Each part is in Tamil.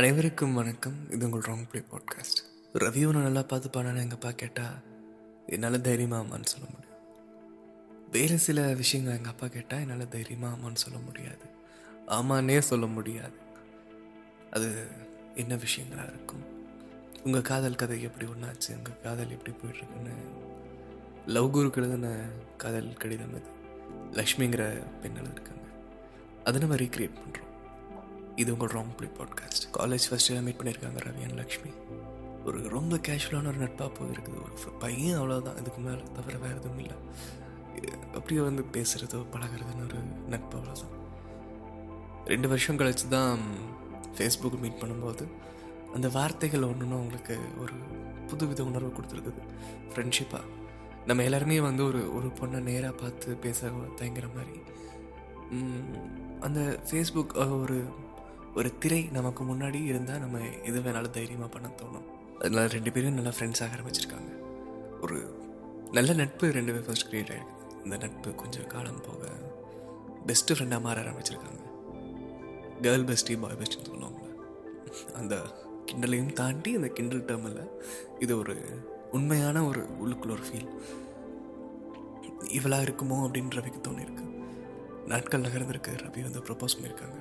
அனைவருக்கும் வணக்கம். இது உங்கள் ராங் ப்ளே பாட்காஸ்ட் ரவி ஒன்று நல்லா பார்த்து பாடான்னு எங்கள் அப்பா கேட்டால் என்னால் தைரியமாக அம்மான்னு சொல்ல முடியும். வேறு சில விஷயங்கள் எங்கள் அப்பா கேட்டால் என்னால் தைரியமாக அம்மான்னு சொல்ல முடியாது. ஆமான்னே சொல்ல முடியாது. அது என்ன விஷயங்களாக இருக்கும்? உங்கள் காதல் கதை எப்படி ஒன்றாச்சு உங்கள் காதல் எப்படி போயிட்டுருக்குன்னு? லவ் குருக்கு எழுதின காதல் கடிதம் இது லக்ஷ்மிங்கிற பெண் எழுதிருக்காங்க அதை நம்ம ரீக்ரியேட் பண்ணுறோம் இது உங்கள் wrong play podcast college first year meet பண்ணியிருக்காங்க ரவி லக்ஷ்மி. ஒரு ரொம்ப கேஷுவலான ஒரு நட்பாக போயிருக்குது. ஒரு பையன் அவ்வளோதான் இதுக்கு மேலே தவிர வேறு எதுவும் இல்லை. அப்படியே வந்து பேசுகிறதோ பழகிறதுன்னு ஒரு நட்பு அவ்வளோதான் ரெண்டு வருஷம் கழிச்சு தான் ஃபேஸ்புக் மீட் பண்ணும்போது அந்த வார்த்தைகள் ஒன்றுன்னு அவங்களுக்கு ஒரு புதுவித உணர்வு கொடுத்துருக்குது. ஃப்ரெண்ட்ஷிப்பாக நம்ம எல்லாருமே வந்து ஒரு ஒரு பொண்ணை நேராக பார்த்து பேச தயங்குற மாதிரி. அந்த ஃபேஸ்புக் ஒரு ஒரு திரை நமக்கு முன்னாடி இருந்தால் நம்ம எது வேணாலும் தைரியமாக பண்ண தோணும். அதனால ரெண்டு பேரும் நல்லா ஃப்ரெண்ட்ஸ் ஆக ஆரம்பிச்சிருக்காங்க. ஒரு நல்ல நட்பு ரெண்டு பேரும் ஃபர்ஸ்ட் கிரியேட் ஆகிருக்கு இந்த நட்பு கொஞ்சம் காலம் போக பெஸ்ட்டு ஃப்ரெண்டாக மாற ஆரம்பிச்சிருக்காங்க. கேர்ள் பெஸ்டி பாய் பெஸ்ட்டுன்னு சொல்லுவாங்க அந்த கிண்டலையும் தாண்டி அந்த கிண்டல் டேர்மில் இது ஒரு உண்மையான ஒரு உள்ளுக்குள்ள ஒரு ஃபீல் இவளாக இருக்குமோ அப்படின்ற ரவிக்கு தோணியிருக்கு. நாட்கள் நகர்ந்திருக்கு. ரவி வந்து ப்ரப்போஸ் பண்ணியிருக்காங்க.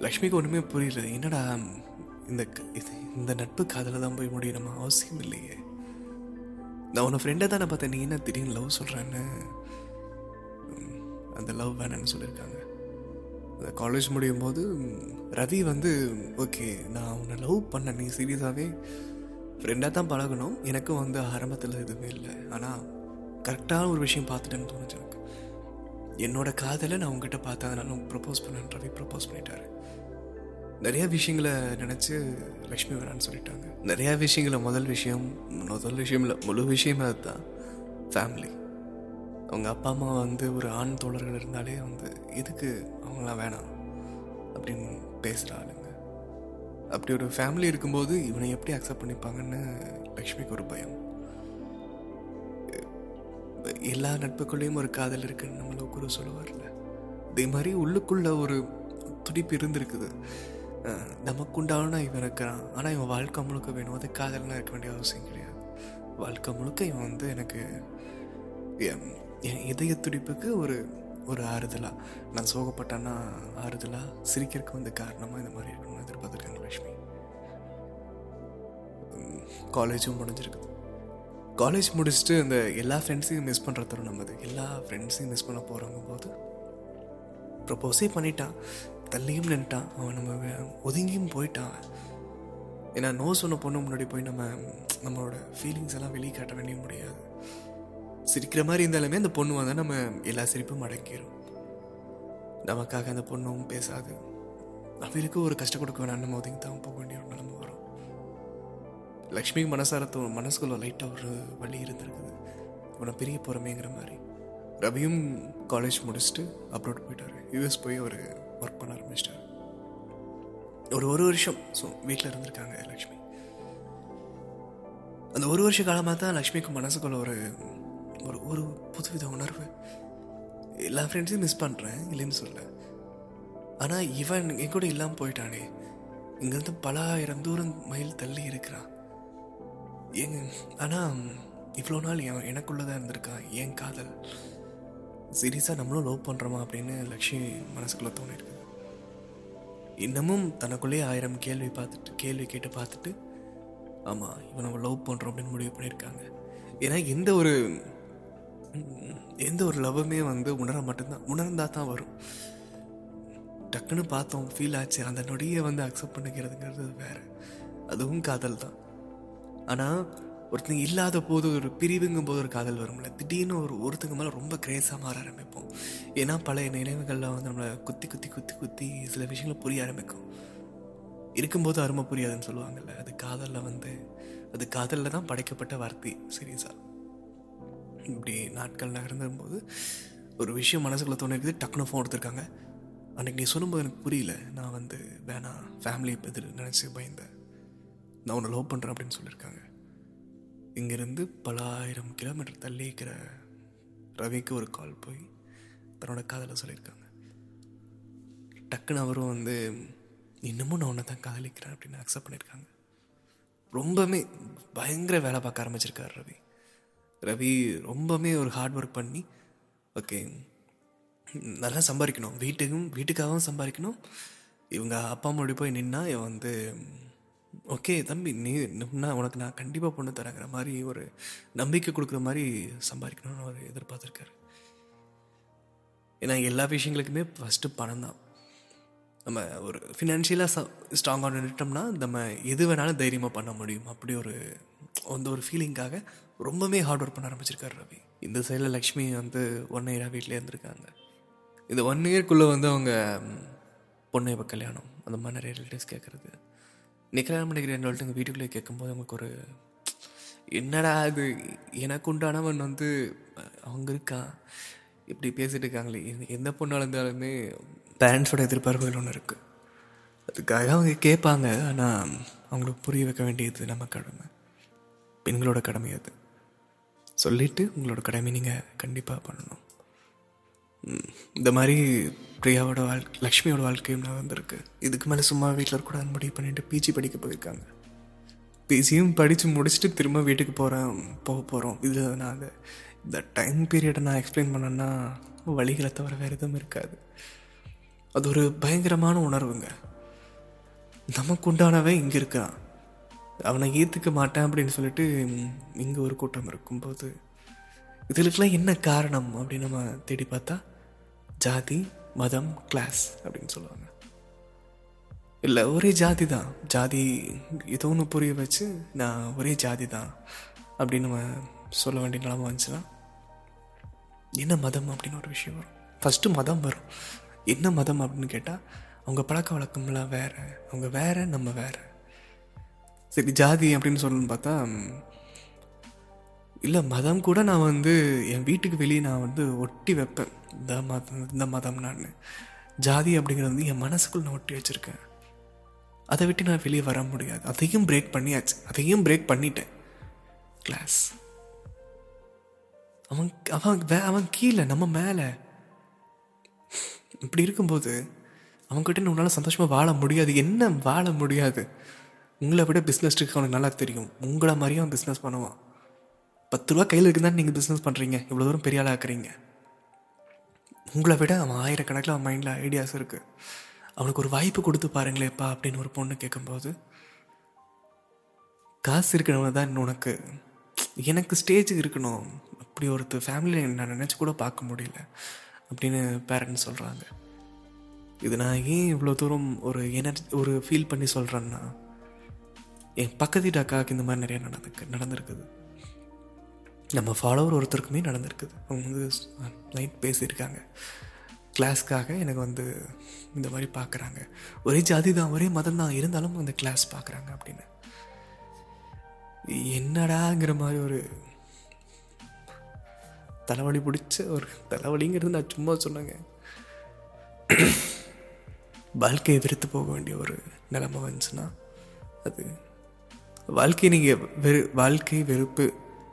லக்ஷ்மிக்கு ஒன்றுமே புரியல. என்னடா இந்த க- இது இந்த நட்பு காதல தான் போய் முடியணுமா? அவசியம் இல்லையே. நான் உன்னை ஃப்ரெண்டை தானே பார்த்தேன். நீ என்ன திடீர்னு லவ் சொல்கிறேன்னு அந்த லவ் வேணான்னு சொல்லியிருக்காங்க. அந்த காலேஜ் முடியும் போது ரவி வந்து ஓகே நான் உன்னை லவ் பண்ண நீ சீரியஸாகவே ஃப்ரெண்டாக தான் பழகணும். எனக்கும் வந்து ஆரம்பத்தில் எதுவுமே இல்லை. ஆனால் கரெக்டான ஒரு விஷயம் பார்த்துட்டேன்னு தோணுச்சு எனக்கு. என்னோட காதலை நான் உங்ககிட்ட பார்த்ததுனால ப்ரப்போஸ் பண்ணேன் ரவி ப்ரப்போஸ் பண்ணிட்டாரு. நிறைய விஷயங்களை நினச்சி லக்ஷ்மி வேணான்னு சொல்லிட்டாங்க. நிறையா விஷயங்களை முதல் விஷயம் முதல் விஷயம் இல்லை முழு விஷயமே அதுதான். ஃபேமிலி அவங்க அப்பா அம்மா வந்து ஒரு ஆண் தோழர்கள் இருந்தாலே வந்து எதுக்கு அவங்களாம் வேணாம் அப்படின்னு பேசுகிற ஆளுங்க. அப்படி ஒரு ஃபேமிலி இருக்கும்போது இவனை எப்படி அக்செப்ட் பண்ணிப்பாங்கன்னு லக்ஷ்மிக்கு ஒரு பயம். எல்லா நட்புக்குள்ளேயும் ஒரு காதல் இருக்குன்னு நம்மள குரு சொல்லுவார்ல. இதே மாதிரி உள்ளுக்குள்ள ஒரு துடிப்பு இருந்திருக்குது. நமக்குண்டான இவன் இருக்கிறான். ஆனால் இவன் வாழ்க்கை முழுக்க வேணும். அது காதலாம் இருக்க வேண்டிய அவசியம் கிடையாது. வாழ்க்கை முழுக்க இவன் வந்து எனக்கு என் என் இதய துடிப்புக்கு ஒரு ஒரு ஆறுதலாக நான் சோகப்பட்டேன்னா ஆறுதலாக சிரிக்கிறதுக்கு வந்து காரணமாக இந்த மாதிரி இருக்கணும்னு எதிர்பார்த்துருக்காங்க லக்ஷ்மி காலேஜும் முடிஞ்சிருக்குது. காலேஜ் முடிச்சுட்டு இந்த எல்லா ஃப்ரெண்ட்ஸையும் மிஸ் பண்ணுற தருணம் அது. எல்லா ஃப்ரெண்ட்ஸையும் மிஸ் பண்ண போகிறவங்க போது ப்ரப்போஸே பண்ணிட்டான். தள்ளியும் நின்ட்டான் அவன் நம்ம ஒதுங்கியும் போயிட்டான். ஏன்னா நோ சொன்ன பொண்ணு முன்னாடி போய் நம்ம நம்மளோட ஃபீலிங்ஸ் எல்லாம் வெளியே காட்ட வேண்டிய முடியாது. சிரிக்கிற மாதிரி இருந்தாலுமே அந்த பொண்ணு வந்தால் நம்ம எல்லா சிரிப்பும் அடக்கிடும் நமக்காக அந்த பொண்ணும் பேசாது. அவருக்கு ஒரு கஷ்டம் கொடுக்க வேணாம் நம்ம ஒதுங்கி தான் போக வேண்டிய ஒரு நிலைமை வரும். லக்ஷ்மிக்கு மனசார மனசுக்குள்ளே மனசுக்குள்ள லைட்டாக ஒரு வழி இருந்திருக்குது. இவனை பிரிய போகிறமேங்கிற மாதிரி. ரவியும் காலேஜ் முடிச்சுட்டு அப்ரோட் போயிட்டார். யூஎஸ் போய் அவர் ஒர்க் பண்ண ஆரம்பிச்சிட்டார். ஒரு ஒரு வருஷம் ஸோ வீட்டில் இருந்திருக்காங்க லக்ஷ்மி. அந்த ஒரு வருஷ காலமாக தான் லக்ஷ்மிக்கு மனசுக்குள்ள ஒரு ஒரு ஒரு புதுவித உணர்வு. எல்லா ஃப்ரெண்ட்ஸையும் மிஸ் பண்ணுறேன் இல்லைன்னு சொல்ல ஆனால் இவன் என் கூட இல்லாமல் போயிட்டானே. இங்கேருந்து பல ஆயிரம் தூரம் மைல் தள்ளி இருக்கிறான். எங்க ஆனால் இவ்வளோ நாள் என் எனக்குள்ளே தான் இருந்திருக்கான் என் காதல். சீரியஸாக நம்மளும் லவ் பண்ணுறோமா அப்படின்னு லக்ஷ்மி மனசுக்குள்ளே தோணிருக்கு. இன்னமும் தனக்குள்ளேயே ஆயிரம் கேள்வி பார்த்துட்டு கேள்வி கேட்டு பார்த்துட்டு ஆமாம் இவன் நம்ம லவ் பண்ணுறோம் அப்படின்னு முடிவு பண்ணியிருக்காங்க. ஏன்னா எந்த ஒரு எந்த ஒரு லவ்வுமே வந்து உணர மட்டும்தான் உணர்ந்தா தான் வரும். டக்குன்னு பார்த்தோம் ஃபீல் ஆச்சு அந்த நொடியை வந்து அக்செப்ட் பண்ணிக்கிறதுங்கிறது வேற. அதுவும் காதல் தான் ஆனால் ஒருத்தங்க இல்லாத போது ஒரு பிரிவுங்கும் போது ஒரு காதல் வரும்ல. திடீர்னு ஒரு ஒருத்தங்க மேலே ரொம்ப கிரேஸாக மாற ஆரம்பிப்போம். ஏன்னா பழைய நினைவுகள்லாம் வந்து நம்மளை குத்தி குத்தி குத்தி குத்தி சில விஷயங்கள் புரிய ஆரம்பிக்கும். இருக்கும்போது அருமை புரியாதுன்னு சொல்லுவாங்கல்ல. அது காதலில் வந்து அது காதலில் தான் படைக்கப்பட்ட வார்த்தை. சீரியஸாக இப்படி நாட்கள் நகர்ந்தும்போது ஒரு விஷயம் மனசுக்குள்ள தோணிருக்குது டக்குனு ஃபோன் எடுத்திருக்காங்க. அன்றைக்கி நீ சொல்லும்போது எனக்கு புரியல. நான் வந்து வேணாம் ஃபேமிலி எதிர் நினச்சி பயந்தேன். நான் உன்னை லவ் பண்ணுறேன் அப்படின்னு சொல்லியிருக்காங்க. இங்கேருந்து பல ஆயிரம் கிலோமீட்டர் தள்ளி இருக்கிற ரவிக்கு ஒரு கால் போய் தன்னோட காதலை சொல்லியிருக்காங்க. டக்குன்னு அவரும் வந்து இன்னமும் நான் உன்னை தான் காதலிக்கிறேன் அப்படின்னு அக்செப்ட் பண்ணியிருக்காங்க. ரொம்பவுமே பயங்கர வேலை பார்க்க ஆரம்பிச்சிருக்காரு ரவி. ரவி ரொம்பவுமே ஒரு ஹார்ட் ஒர்க் பண்ணி ஓகே நல்லா சம்பாதிக்கணும். வீட்டுக்கும் வீட்டுக்காகவும் சம்பாதிக்கணும். இவங்க அப்பா அம்மாவோட போய் நின்னா இவன் வந்து ஓகே தம்பி நீ நான் உனக்கு நான் கண்டிப்பாக பொண்ணு தரேங்கிற மாதிரி ஒரு நம்பிக்கை கொடுக்குற மாதிரி சம்பாதிக்கணும்னு அவர் எதிர்பார்த்துருக்காரு. ஏன்னா எல்லா விஷயங்களுக்குமே ஃபஸ்ட்டு பணம் தான். நம்ம ஒரு ஃபினான்ஷியலாக ச ஸ்ட்ராங்காக நின்றுட்டோம்னா நம்ம எது வேணாலும் தைரியமாக பண்ண முடியும். அப்படி ஒரு அந்த ஒரு ஃபீலிங்காக ரொம்பவே ஹார்ட் ஒர்க் பண்ண ஆரம்பிச்சிருக்காரு ரவி. இந்த சைடில் லக்ஷ்மி வந்து ஒன் இயராக வீட்டிலே இருந்திருக்காங்க. இந்த ஒன் இயர்க்குள்ளே வந்து அவங்க பொண்ணை பொண்ணு இப்போ கல்யாணம் அந்த மாதிரி நிறைய ரிலேட்டிவ்ஸ் கேட்குறது நீ கல்யாணம் பண்ணிக்கிறேன் சொல்லிட்டு வீட்டுக்குள்ளே கேட்கும்போது அவங்களுக்கு ஒரு என்னடா அது எனக்கு உண்டானவன் வந்து அவங்க இருக்கான் இப்படி பேசிட்டு இருக்காங்களே. எந்த- எந்த பொண்ணாக இருந்தாலுமே பேரண்ட்ஸோட எதிர்பார்ப்புகள் ஒன்று இருக்குது அதுக்காக அவங்க கேட்பாங்க. ஆனால் அவங்களுக்கு புரிய வைக்க வேண்டியது நம்ம கடமை. பெண்களோட கடமை அது. சொல்லிவிட்டு உங்களோட கடமை நீங்கள் கண்டிப்பாக பண்ணணும். இந்த மாதிரி பிரியாவோட வாழ்க்கை லக்ஷ்மியோட வாழ்க்கையும் நான் வந்திருக்கு. இதுக்கு மேலே சும்மா வீட்டில் இருக்கக்கூடாது முடிவு பண்ணிட்டு பிஜி படிக்க போயிருக்காங்க. பிஜியும் படித்து முடிச்சுட்டு திரும்ப வீட்டுக்கு போகிறேன் போக போகிறோம் இது நான் அதை இந்த டைம் பீரியடை நான் எக்ஸ்பிளைன் பண்ணேன்னா வழிகளை தவிர வேறு எதுவும் இருக்காது. அது ஒரு பயங்கரமான உணர்வுங்க. நமக்கு உண்டானவன் இங்கே இருக்கான் அவனை ஏற்றுக்க மாட்டேன் அப்படின்னு சொல்லிட்டு இங்கே ஒரு கூட்டம் இருக்கும்போது இதுகளுக்கெல்லாம் என்ன காரணம் அப்படின்னு நம்ம தேடி பார்த்தா ஜாதி மதம் கிளாஸ் அப்படின்னு சொல்லுவாங்க. இல்லை ஒரே ஜாதி தான். ஜாதி ஏதோ ஒன்று புரிய வச்சு நான் ஒரே ஜாதி தான் அப்படின்னு நம்ம சொல்ல வேண்டிய நிலமை வந்துச்சுன்னா என்ன மதம் அப்படின்னு ஒரு விஷயம் வரும். ஃபஸ்ட்டு மதம் வரும். என்ன மதம் அப்படின்னு கேட்டால் அவங்க பழக்க வழக்கம்லாம் வேறு அவங்க வேறு நம்ம வேறு. சரி ஜாதி அப்படின்னு சொல்லணும்னு பார்த்தா இல்லை மதம் கூட நான் வந்து என் வீட்டுக்கு வெளியே நான் வந்து ஒட்டி வைப்பேன். இந்த மதம் இந்த மதம் நான் ஜாதி அப்படிங்கிறது வந்து என் மனசுக்குள்ள நான் ஒட்டி வச்சுருக்கேன். அதை விட்டு நான் வெளியே வர முடியாது. அதையும் பிரேக் பண்ணியாச்சு. அதையும் பிரேக் பண்ணிட்டேன். கிளாஸ் அவன் அவன் வே அவன் கீழே நம்ம மேலே. இப்படி இருக்கும்போது அவங்ககிட்ட உன்னால் சந்தோஷமாக வாழ முடியாது. என்ன வாழ முடியாது? உங்களை விட பிஸ்னஸ் இருக்கு அவனுக்கு நல்லா தெரியும். உங்களை மாதிரியும் அவன் பிஸ்னஸ் பண்ணுவான். பத்து ரூபா கையில் இருக்குதான் நீங்கள் பிஸ்னஸ் பண்ணுறீங்க இவ்வளோ தூரம் பெரிய ஆளாக இருக்கிறீங்க உங்களை விட அவன் ஆயிரக்கணக்கில் அவன் மைண்டில் ஐடியாஸ் இருக்குது அவனுக்கு ஒரு வாய்ப்பு கொடுத்து பாருங்களேப்பா அப்படின்னு ஒரு பொண்ணு கேட்கும்போது காசு இருக்கிறவங்க தான் உனக்கு. எனக்கு ஸ்டேஜ் இருக்கணும். அப்படி ஒருத்தர் ஃபேமிலியில் நான் நினச்சி கூட பார்க்க முடியல. அப்படின்னு பேரண்ட்ஸ் சொல்கிறாங்க இது நான் ஏன் இவ்வளோ தூரம் ஒரு எனர்ஜி ஒரு ஃபீல் பண்ணி சொல்கிறேன்னா என் பக்கத்து வீட்டு அக்காவுக்கு இந்த மாதிரி நிறையா நடந்துக்கு நடந்திருக்குது. நம்ம ஃபாலோவர் ஒருத்தருக்குமே நடந்திருக்குது. அவங்க வந்து நைட் பேசியிருக்காங்க. கிளாஸ்க்காக எனக்கு வந்து இந்த மாதிரி பார்க்குறாங்க. ஒரே ஜாதி தான் ஒரே மதம் தான் இருந்தாலும் அந்த கிளாஸ் பார்க்குறாங்க அப்படின்னு. என்னடாங்கிற மாதிரி ஒரு தலைவலி பிடிச்ச ஒரு தலைவலிங்கிறது நான் சும்மா சொன்னேங்க. வாழ்க்கையை வெறுத்து போக வேண்டிய ஒரு நிலைமை வந்துச்சுன்னா அது வாழ்க்கை நீங்கள் வெறு வாழ்க்கை வெறுப்பு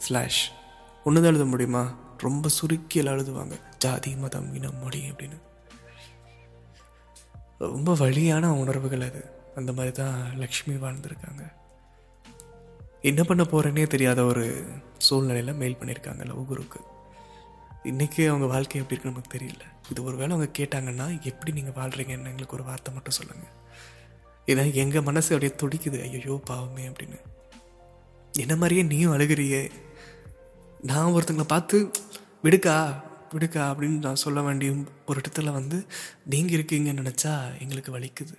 ஸ்லாஷ் ஒன்று தான் எழுத முடியுமா? ரொம்ப சுருக்கியில் எழுதுவாங்க ஜாதி மதம் இனம் மொழி அப்படின்னு. ரொம்ப வழியான உணர்வுகள் அது. அந்த மாதிரி தான் லக்ஷ்மி வாழ்ந்திருக்காங்க. என்ன பண்ண போகிறேன்னே தெரியாத ஒரு சூழ்நிலையில் மெயில் பண்ணியிருக்காங்க லவ் குருக்கு. இன்றைக்கி அவங்க வாழ்க்கை எப்படி இருக்குன்னு நமக்கு தெரியல. இது ஒரு வேளை அவங்க கேட்டாங்கன்னா எப்படி நீங்கள் வாழ்கிறீங்கன்னு எங்களுக்கு ஒரு வார்த்தை மட்டும் சொல்லுங்கள் இதான் எங்கள் மனசு அப்படியே துடிக்குது. ஐயோ பாவமே அப்படின்னு. என்ன மாதிரியே நீயும் அழுகிறியே? நான் ஒருத்தங்களை பார்த்து விடுக்கா விடுக்கா அப்படின்னு நான் சொல்ல வேண்டிய ஒரு இடத்துல வந்து நீங்கள் இருக்கீங்கன்னு நினச்சா எங்களுக்கு வலிக்குது.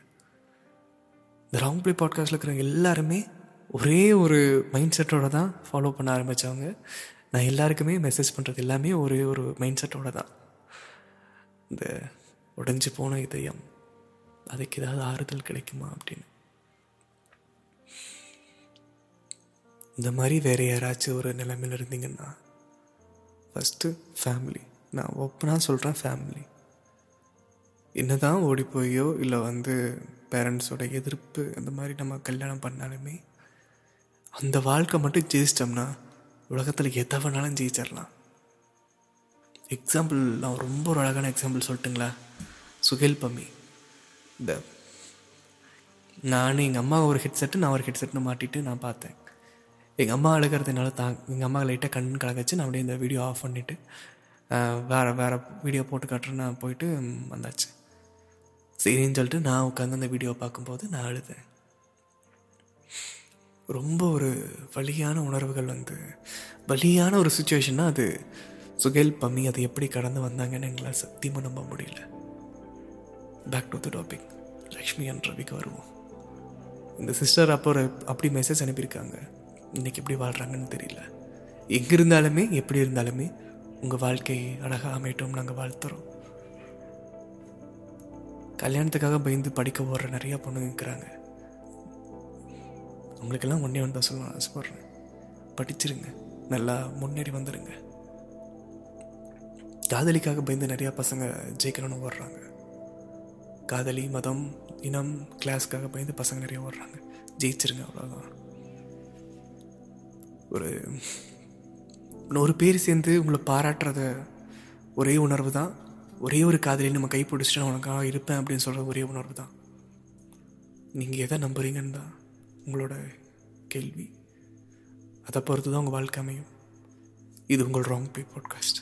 இந்த ராங் ப்ளே பாட்காஸ்ட்டில் இருக்கிற எல்லாருமே ஒரே ஒரு மைண்ட் செட்டோடு தான் ஃபாலோ பண்ண ஆரம்பித்தவங்க நான் எல்லாருக்குமே மெசேஜ் பண்ணுறது எல்லாமே ஒரே ஒரு மைண்ட் செட்டோடு தான். இந்த உடைஞ்சு போன இதயம் அதுக்கு ஏதாவது ஆறுதல் கிடைக்குமா அப்படின்னு. இந்த மாதிரி வேறு யாராச்சும் ஒரு நிலைமையில் இருந்தீங்கன்னா ஃபஸ்ட்டு ஃபேமிலி நான் ஓப்பனாக சொல்கிறேன் ஃபேமிலி என்ன தான் ஓடிப்போயோ இல்லை வந்து பேரண்ட்ஸோட எதிர்ப்பு அந்த மாதிரி நம்ம கல்யாணம் பண்ணாலுமே அந்த வாழ்க்கை மட்டும் ஜெயிச்சிட்டோம்னா உலகத்தில் எதை வேணாலும் ஜெயிச்சிடலாம். எக்ஸாம்பிள் நான் ரொம்ப ஒரு அழகான எக்ஸாம்பிள் சொல்லட்டுங்களா? சுகேல் பம்மி இந்த நான் எங்கள் அம்மா ஒரு ஹெட்செட்டு நான் ஒரு ஹெட்செட்னு மாட்டிட்டு நான் பார்த்தேன். எங்கள் அம்மா அழுகிறது என்னால் எங்கள் அம்மா லைட்டாக கண் கலங்கச்சு நான் அப்படியே இந்த வீடியோ ஆஃப் பண்ணிவிட்டு வேறு வேறு வீடியோ போட்டு காட்டுறேன்னு நான் போயிட்டு வந்தாச்சு. சரின்னு சொல்லிட்டு நான் உட்காந்து அந்த வீடியோ பார்க்கும்போது நான் அழுதேன். ரொம்ப ஒரு வலியான உணர்வுகள் வந்து வலியான ஒரு சுச்சுவேஷன்னா அது சுகேல் பம்மி அதை எப்படி கடந்து வந்தாங்கன்னு எங்களால் சத்தியமாக நம்ப முடியல. Back to the topic Lakshmi and ரவிக்கு வருவோம். இந்த சிஸ்டர் அப்போ ஒரு அப்படி மெசேஜ் அனுப்பியிருக்காங்க. இன்றைக்கி எப்படி வாழ்கிறாங்கன்னு தெரியல. எங்கே இருந்தாலுமே எப்படி இருந்தாலுமே உங்கள் வாழ்க்கை அழகாக அமையட்டும் நாங்கள் வாழ்த்துறோம். கல்யாணத்துக்காக பயந்து படிக்க ஓடுற நிறையா பொண்ணுங்க இருக்கிறாங்க. உங்களுக்கெல்லாம் ஒன்றே ஒன்று தான் சொல்லணும் ஆசைப்படுறேன். படிச்சிருங்க நல்லா முன்னேறி வந்துடுங்க காதலிக்காக பயந்து நிறையா பசங்க ஜெயிக்கணும்னு ஓடுறாங்க. காதலி மதம் இனம் கிளாஸ்க்காக பயந்து பசங்க நிறைய ஓடுறாங்க. ஜெயிச்சிருங்க அவ்வளோதான் ஒரு நூறு பேர் சேர்ந்து உங்களை பாராட்டுறத ஒரே உணர்வு தான். ஒரே ஒரு காதலி நம்ம கை பிடிச்சிட்டு உனக்காக இருப்பேன் அப்படின்னு சொல்கிற ஒரே உணர்வு தான். நீங்கள் எதை நம்புறீங்கன்னு தான் உங்களோட கேள்வி. அதை பொறுத்து தான் உங்கள் வாழ்க்கை அமையும். இது உங்கள் ராங் பே பாட்காஸ்ட்